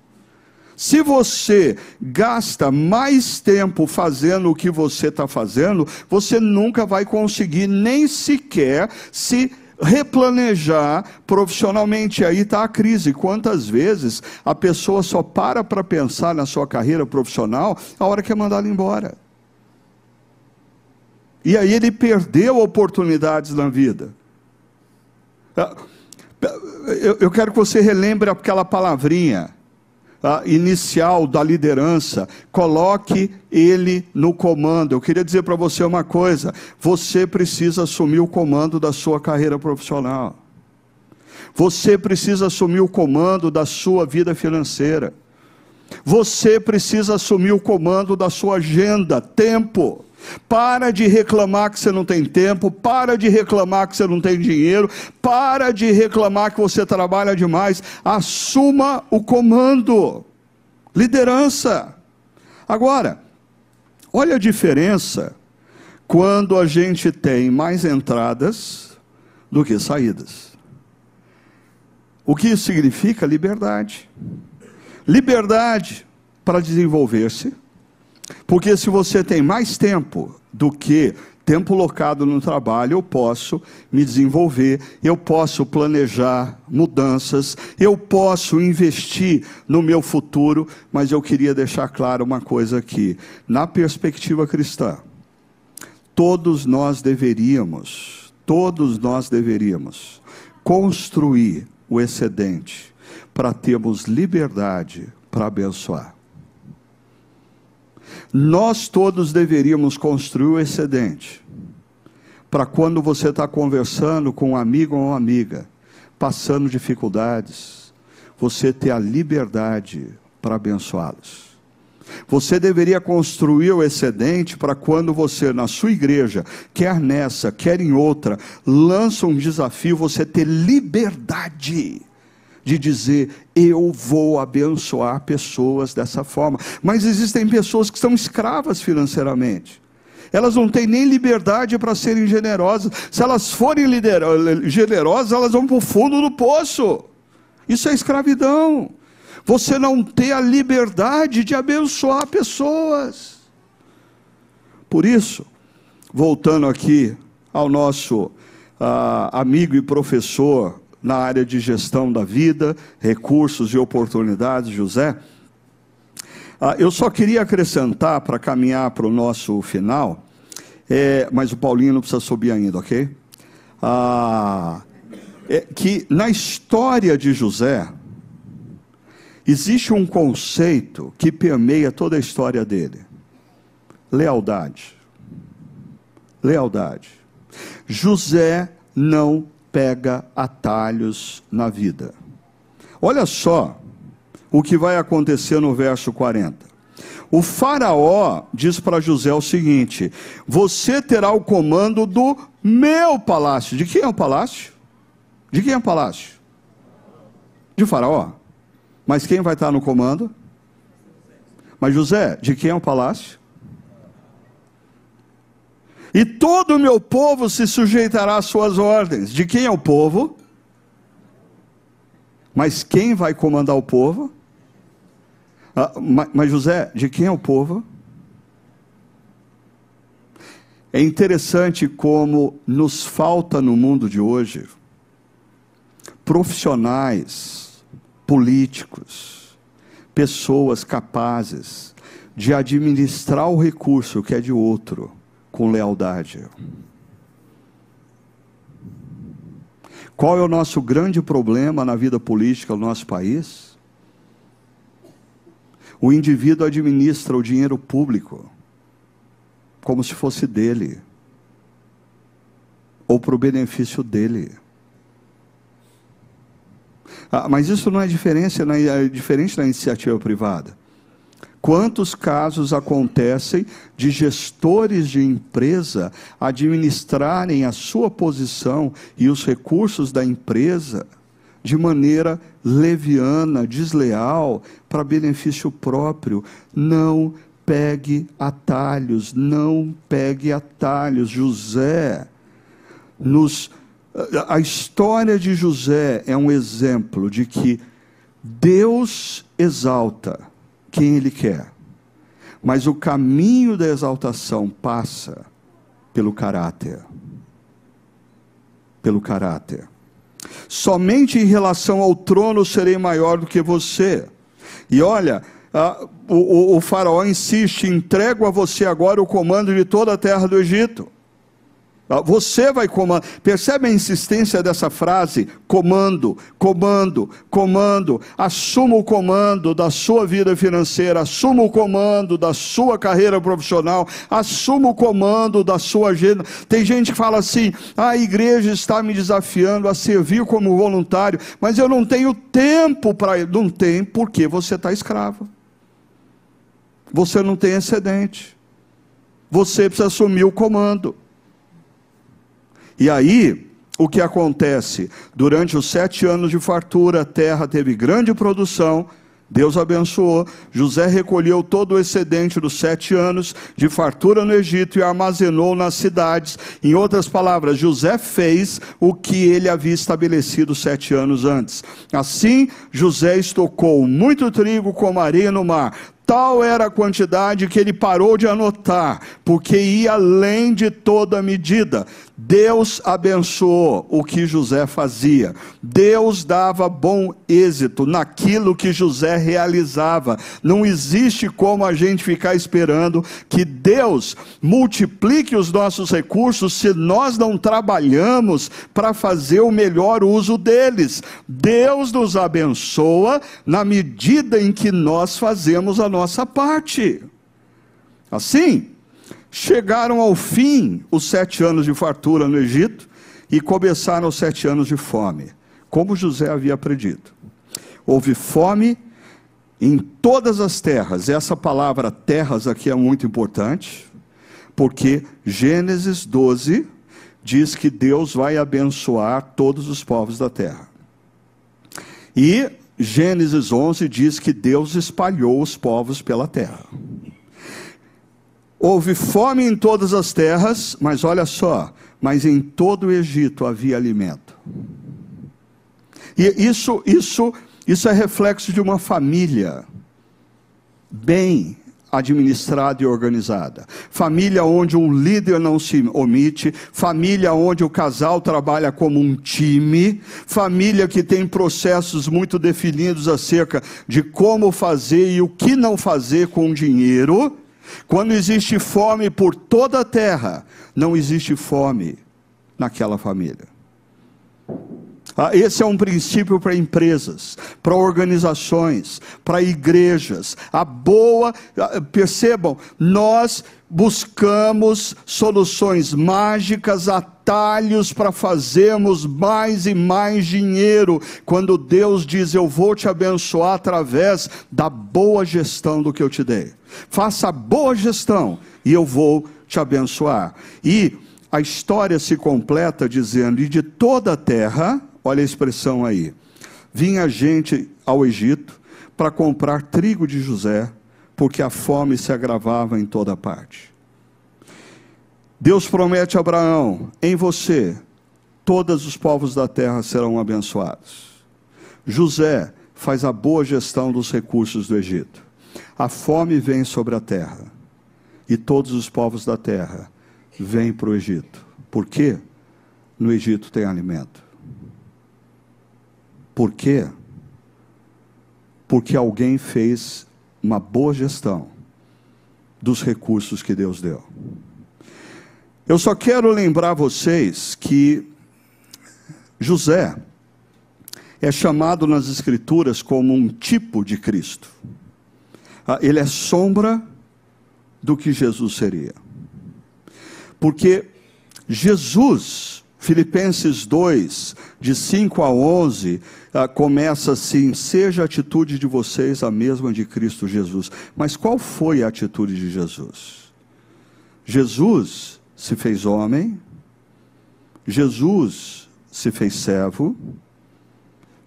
Se você gasta mais tempo fazendo o que você está fazendo, você nunca vai conseguir nem sequer se replanejar profissionalmente. Aí está a crise. Quantas vezes a pessoa só para para pensar na sua carreira profissional a hora que é mandá-la embora? E aí ele perdeu oportunidades na vida. Ah, eu quero que você relembre aquela palavrinha uh, inicial da liderança, coloque ele no comando. Eu queria dizer para você uma coisa: você precisa assumir o comando da sua carreira profissional. Você precisa assumir o comando da sua vida financeira. Você precisa assumir o comando da sua agenda, tempo. Para de reclamar que você não tem tempo, para de reclamar que você não tem dinheiro, para de reclamar que você trabalha demais. Assuma o comando. Liderança. Agora, olha a diferença quando a gente tem mais entradas do que saídas. O que isso significa? Liberdade. Liberdade para desenvolver-se, porque se você tem mais tempo do que tempo locado no trabalho, eu posso me desenvolver, eu posso planejar mudanças, eu posso investir no meu futuro, mas eu queria deixar claro uma coisa aqui: na perspectiva cristã, todos nós deveríamos, todos nós deveríamos construir o excedente para termos liberdade para abençoar. Nós todos deveríamos construir o excedente para quando você está conversando com um amigo ou uma amiga, passando dificuldades, você ter a liberdade para abençoá-los. Você deveria construir o excedente para quando você, na sua igreja, quer nessa, quer em outra, lança um desafio, você ter liberdade de dizer eu vou abençoar pessoas dessa forma. Mas existem pessoas que são escravas financeiramente. Elas não têm nem liberdade para serem generosas. Se elas forem generosas, elas vão para o fundo do poço. Isso é escravidão. Você não ter a liberdade de abençoar pessoas. Por isso, voltando aqui ao nosso uh, amigo e professor na área de gestão da vida, recursos e oportunidades, José. Ah, eu só queria acrescentar, para caminhar para o nosso final, é, mas o Paulinho não precisa subir ainda, ok? Ah, é que na história de José, existe um conceito que permeia toda a história dele: lealdade. Lealdade. José não pega atalhos na vida. Olha só o que vai acontecer no verso 40. O Faraó diz para José o seguinte: Você terá o comando do meu palácio. De quem é o palácio? De quem é o palácio? De Faraó. Mas quem vai estar no comando? Mas José, de quem é o palácio? E todo o meu povo se sujeitará às suas ordens. De quem é o povo? Mas quem vai comandar o povo? Ah, mas José, de quem é o povo? É interessante como nos falta no mundo de hoje profissionais, políticos, pessoas capazes de administrar o recurso que é de outro com lealdade. Qual é o nosso grande problema na vida política do nosso país? O indivíduo administra o dinheiro público como se fosse dele, ou para o benefício dele. Ah, mas isso não é diferente, não é diferente da iniciativa privada. Quantos casos acontecem de gestores de empresa administrarem a sua posição e os recursos da empresa de maneira leviana, desleal, para benefício próprio? Não pegue atalhos, não pegue atalhos. José nos a história de José é um exemplo de que Deus exalta quem Ele quer. Mas o caminho da exaltação passa pelo caráter. Pelo caráter. Somente em relação ao trono serei maior do que você. E olha, a, o, o, o faraó insiste: entrego a você agora o comando de toda a terra do Egito. Ah, você vai comandar. Percebe a insistência dessa frase? Comando, comando, comando. Assuma o comando da sua vida financeira, assuma o comando da sua carreira profissional, assuma o comando da sua agenda. Tem gente que fala assim: ah, a igreja está me desafiando a servir como voluntário, mas eu não tenho tempo para. Não tem, porque você está escravo. Você não tem excedente. Você precisa assumir o comando. E aí, o que acontece? Durante os sete anos de fartura, a terra teve grande produção. Deus abençoou. José recolheu todo o excedente dos sete anos de fartura no Egito e armazenou nas cidades. Em outras palavras, José fez o que ele havia estabelecido sete anos antes. Assim, José estocou muito trigo como areia no mar, Tal era a quantidade que ele parou de anotar, porque ia além de toda medida. Deus abençoou o que José fazia. Deus dava bom êxito naquilo que José realizava. Não existe como a gente ficar esperando que Deus multiplique os nossos recursos se nós não trabalhamos para fazer o melhor uso deles. Deus nos abençoa na medida em que nós fazemos a nossa parte. Assim, chegaram ao fim os sete anos de fartura no Egito e começaram os sete anos de fome, como José havia predito. Houve fome em todas as terras. Essa palavra terras aqui é muito importante, porque Gênesis 12 diz que Deus vai abençoar todos os povos da terra. E Gênesis 11 diz que Deus espalhou os povos pela terra. Houve fome em todas as terras, mas olha só, mas em todo o Egito havia alimento. E isso, isso, isso é reflexo de uma família bem administrada e organizada. Família onde um líder não se omite, família onde o casal trabalha como um time, família que tem processos muito definidos acerca de como fazer e o que não fazer com o dinheiro. Quando existe fome por toda a terra, não existe fome naquela família. Ah, esse é um princípio para empresas, para organizações, para igrejas. A boa, ah, percebam, nós buscamos soluções mágicas, atalhos para fazermos mais e mais dinheiro. Quando Deus diz: Eu vou te abençoar através da boa gestão do que eu te dei. Faça boa gestão e eu vou te abençoar. E a história se completa dizendo: E de toda a terra Olha a expressão aí. Vinha gente ao Egito para comprar trigo de José, porque a fome se agravava em toda parte. Deus promete a Abraão: em você, todos os povos da terra serão abençoados. José faz a boa gestão dos recursos do Egito. A fome vem sobre a terra, e todos os povos da terra vêm para o Egito. Por quê? No Egito tem alimento. Por quê? Porque alguém fez uma boa gestão dos recursos que Deus deu. Eu só quero lembrar vocês que José é chamado nas Escrituras como um tipo de Cristo. Ah, ele é sombra do que Jesus seria. Porque Jesus Filipenses 2, de 5 a 11, ah, começa assim: seja a atitude de vocês a mesma de Cristo Jesus. Mas qual foi a atitude de Jesus? Jesus se fez homem, Jesus se fez servo,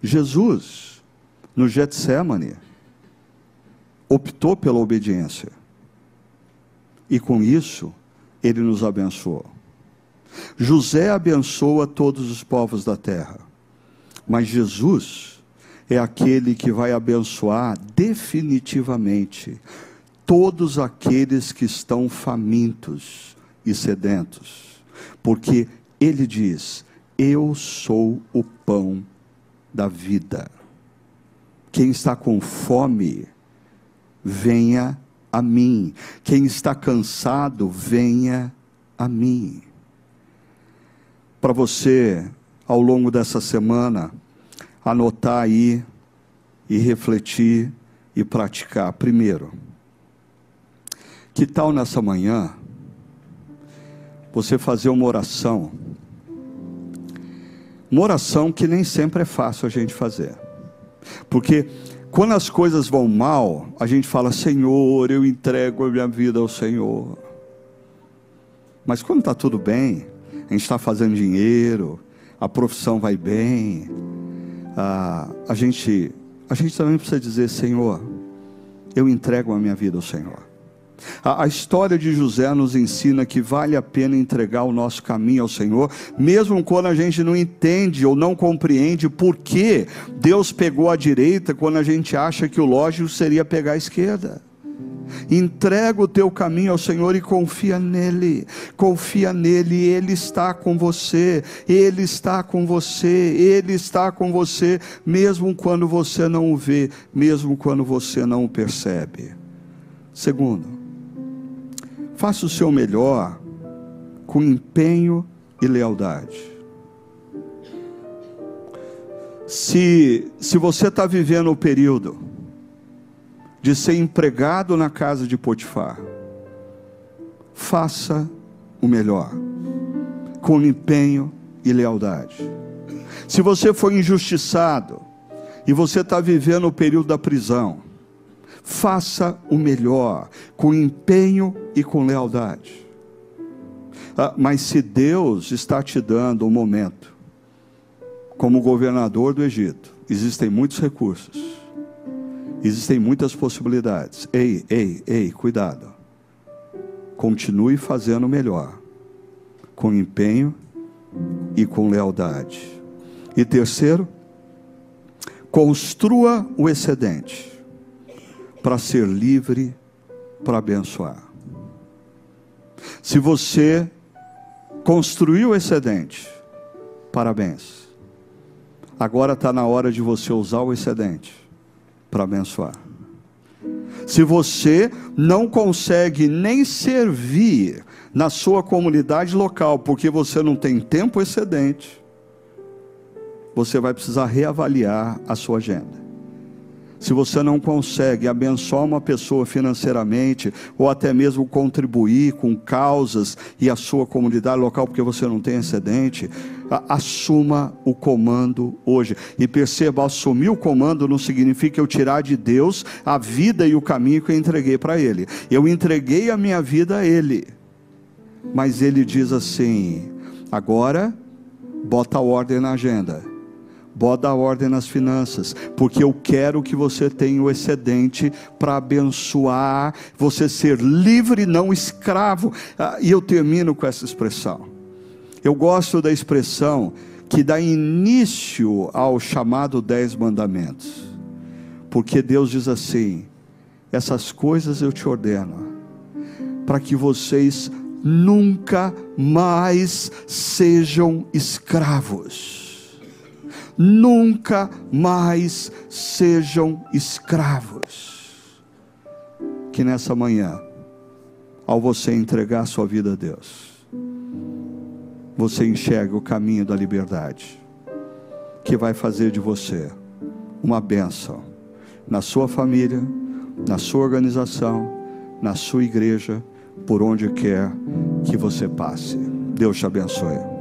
Jesus, no Getsemane, optou pela obediência. E com isso, ele nos abençoou. José abençoa todos os povos da terra, mas Jesus é aquele que vai abençoar definitivamente todos aqueles que estão famintos e sedentos, porque ele diz: Eu sou o pão da vida. Quem está com fome, venha a mim. Quem está cansado, venha a mim. Para você, ao longo dessa semana, anotar aí e refletir e praticar. Primeiro, que tal nessa manhã você fazer uma oração? Uma oração que nem sempre é fácil a gente fazer. Porque quando as coisas vão mal, a gente fala: Senhor, eu entrego a minha vida ao Senhor. Mas quando está tudo bem, a gente está fazendo dinheiro, a profissão vai bem, a, a, gente, a gente também precisa dizer: Senhor, eu entrego a minha vida ao Senhor. A, a, história de José nos ensina que vale a pena entregar o nosso caminho ao Senhor, mesmo quando a gente não entende ou não compreende por que Deus pegou a direita quando a gente acha que o lógico seria pegar a esquerda. Entrega o teu caminho ao Senhor e confia nele. Confia nele, ele está com você. Ele está com você. Ele está com você, mesmo quando você não o vê, mesmo quando você não o percebe. Segundo, faça o seu melhor com empenho e lealdade. Se, se você está vivendo o período de ser empregado na casa de Potifar, faça o melhor, com empenho e lealdade. Se você foi injustiçado e você está vivendo o período da prisão, faça o melhor, com empenho e com lealdade. Ah, mas se Deus está te dando um momento, como governador do Egito, existem muitos recursos Existem muitas possibilidades. Ei, ei, ei, cuidado. Continue fazendo melhor, com empenho e com lealdade. E terceiro, construa o excedente para ser livre para abençoar. Se você construiu o excedente, parabéns. Agora está na hora de você usar o excedente para abençoar. Se você não consegue nem servir na sua comunidade local, porque você não tem tempo excedente, você vai precisar reavaliar a sua agenda. Se você não consegue abençoar uma pessoa financeiramente, ou até mesmo contribuir com causas e a sua comunidade local, porque você não tem excedente, assuma o comando hoje. E perceba, assumir o comando não significa eu tirar de Deus a vida e o caminho que eu entreguei para Ele. Eu entreguei a minha vida a Ele. Mas Ele diz assim: agora, bota ordem na agenda bota a ordem nas finanças, porque eu quero que você tenha o excedente para abençoar, você ser livre, não escravo. Ah, e eu termino com essa expressão. Eu gosto da expressão que dá início ao chamado Dez Mandamentos, porque Deus diz assim: essas coisas eu te ordeno, para que vocês nunca mais sejam escravos nunca mais sejam escravos. Que nessa manhã, ao você entregar sua vida a Deus, você enxerga o caminho da liberdade, que vai fazer de você uma bênção na sua família, na sua organização, na sua igreja, por onde quer que você passe. Deus te abençoe.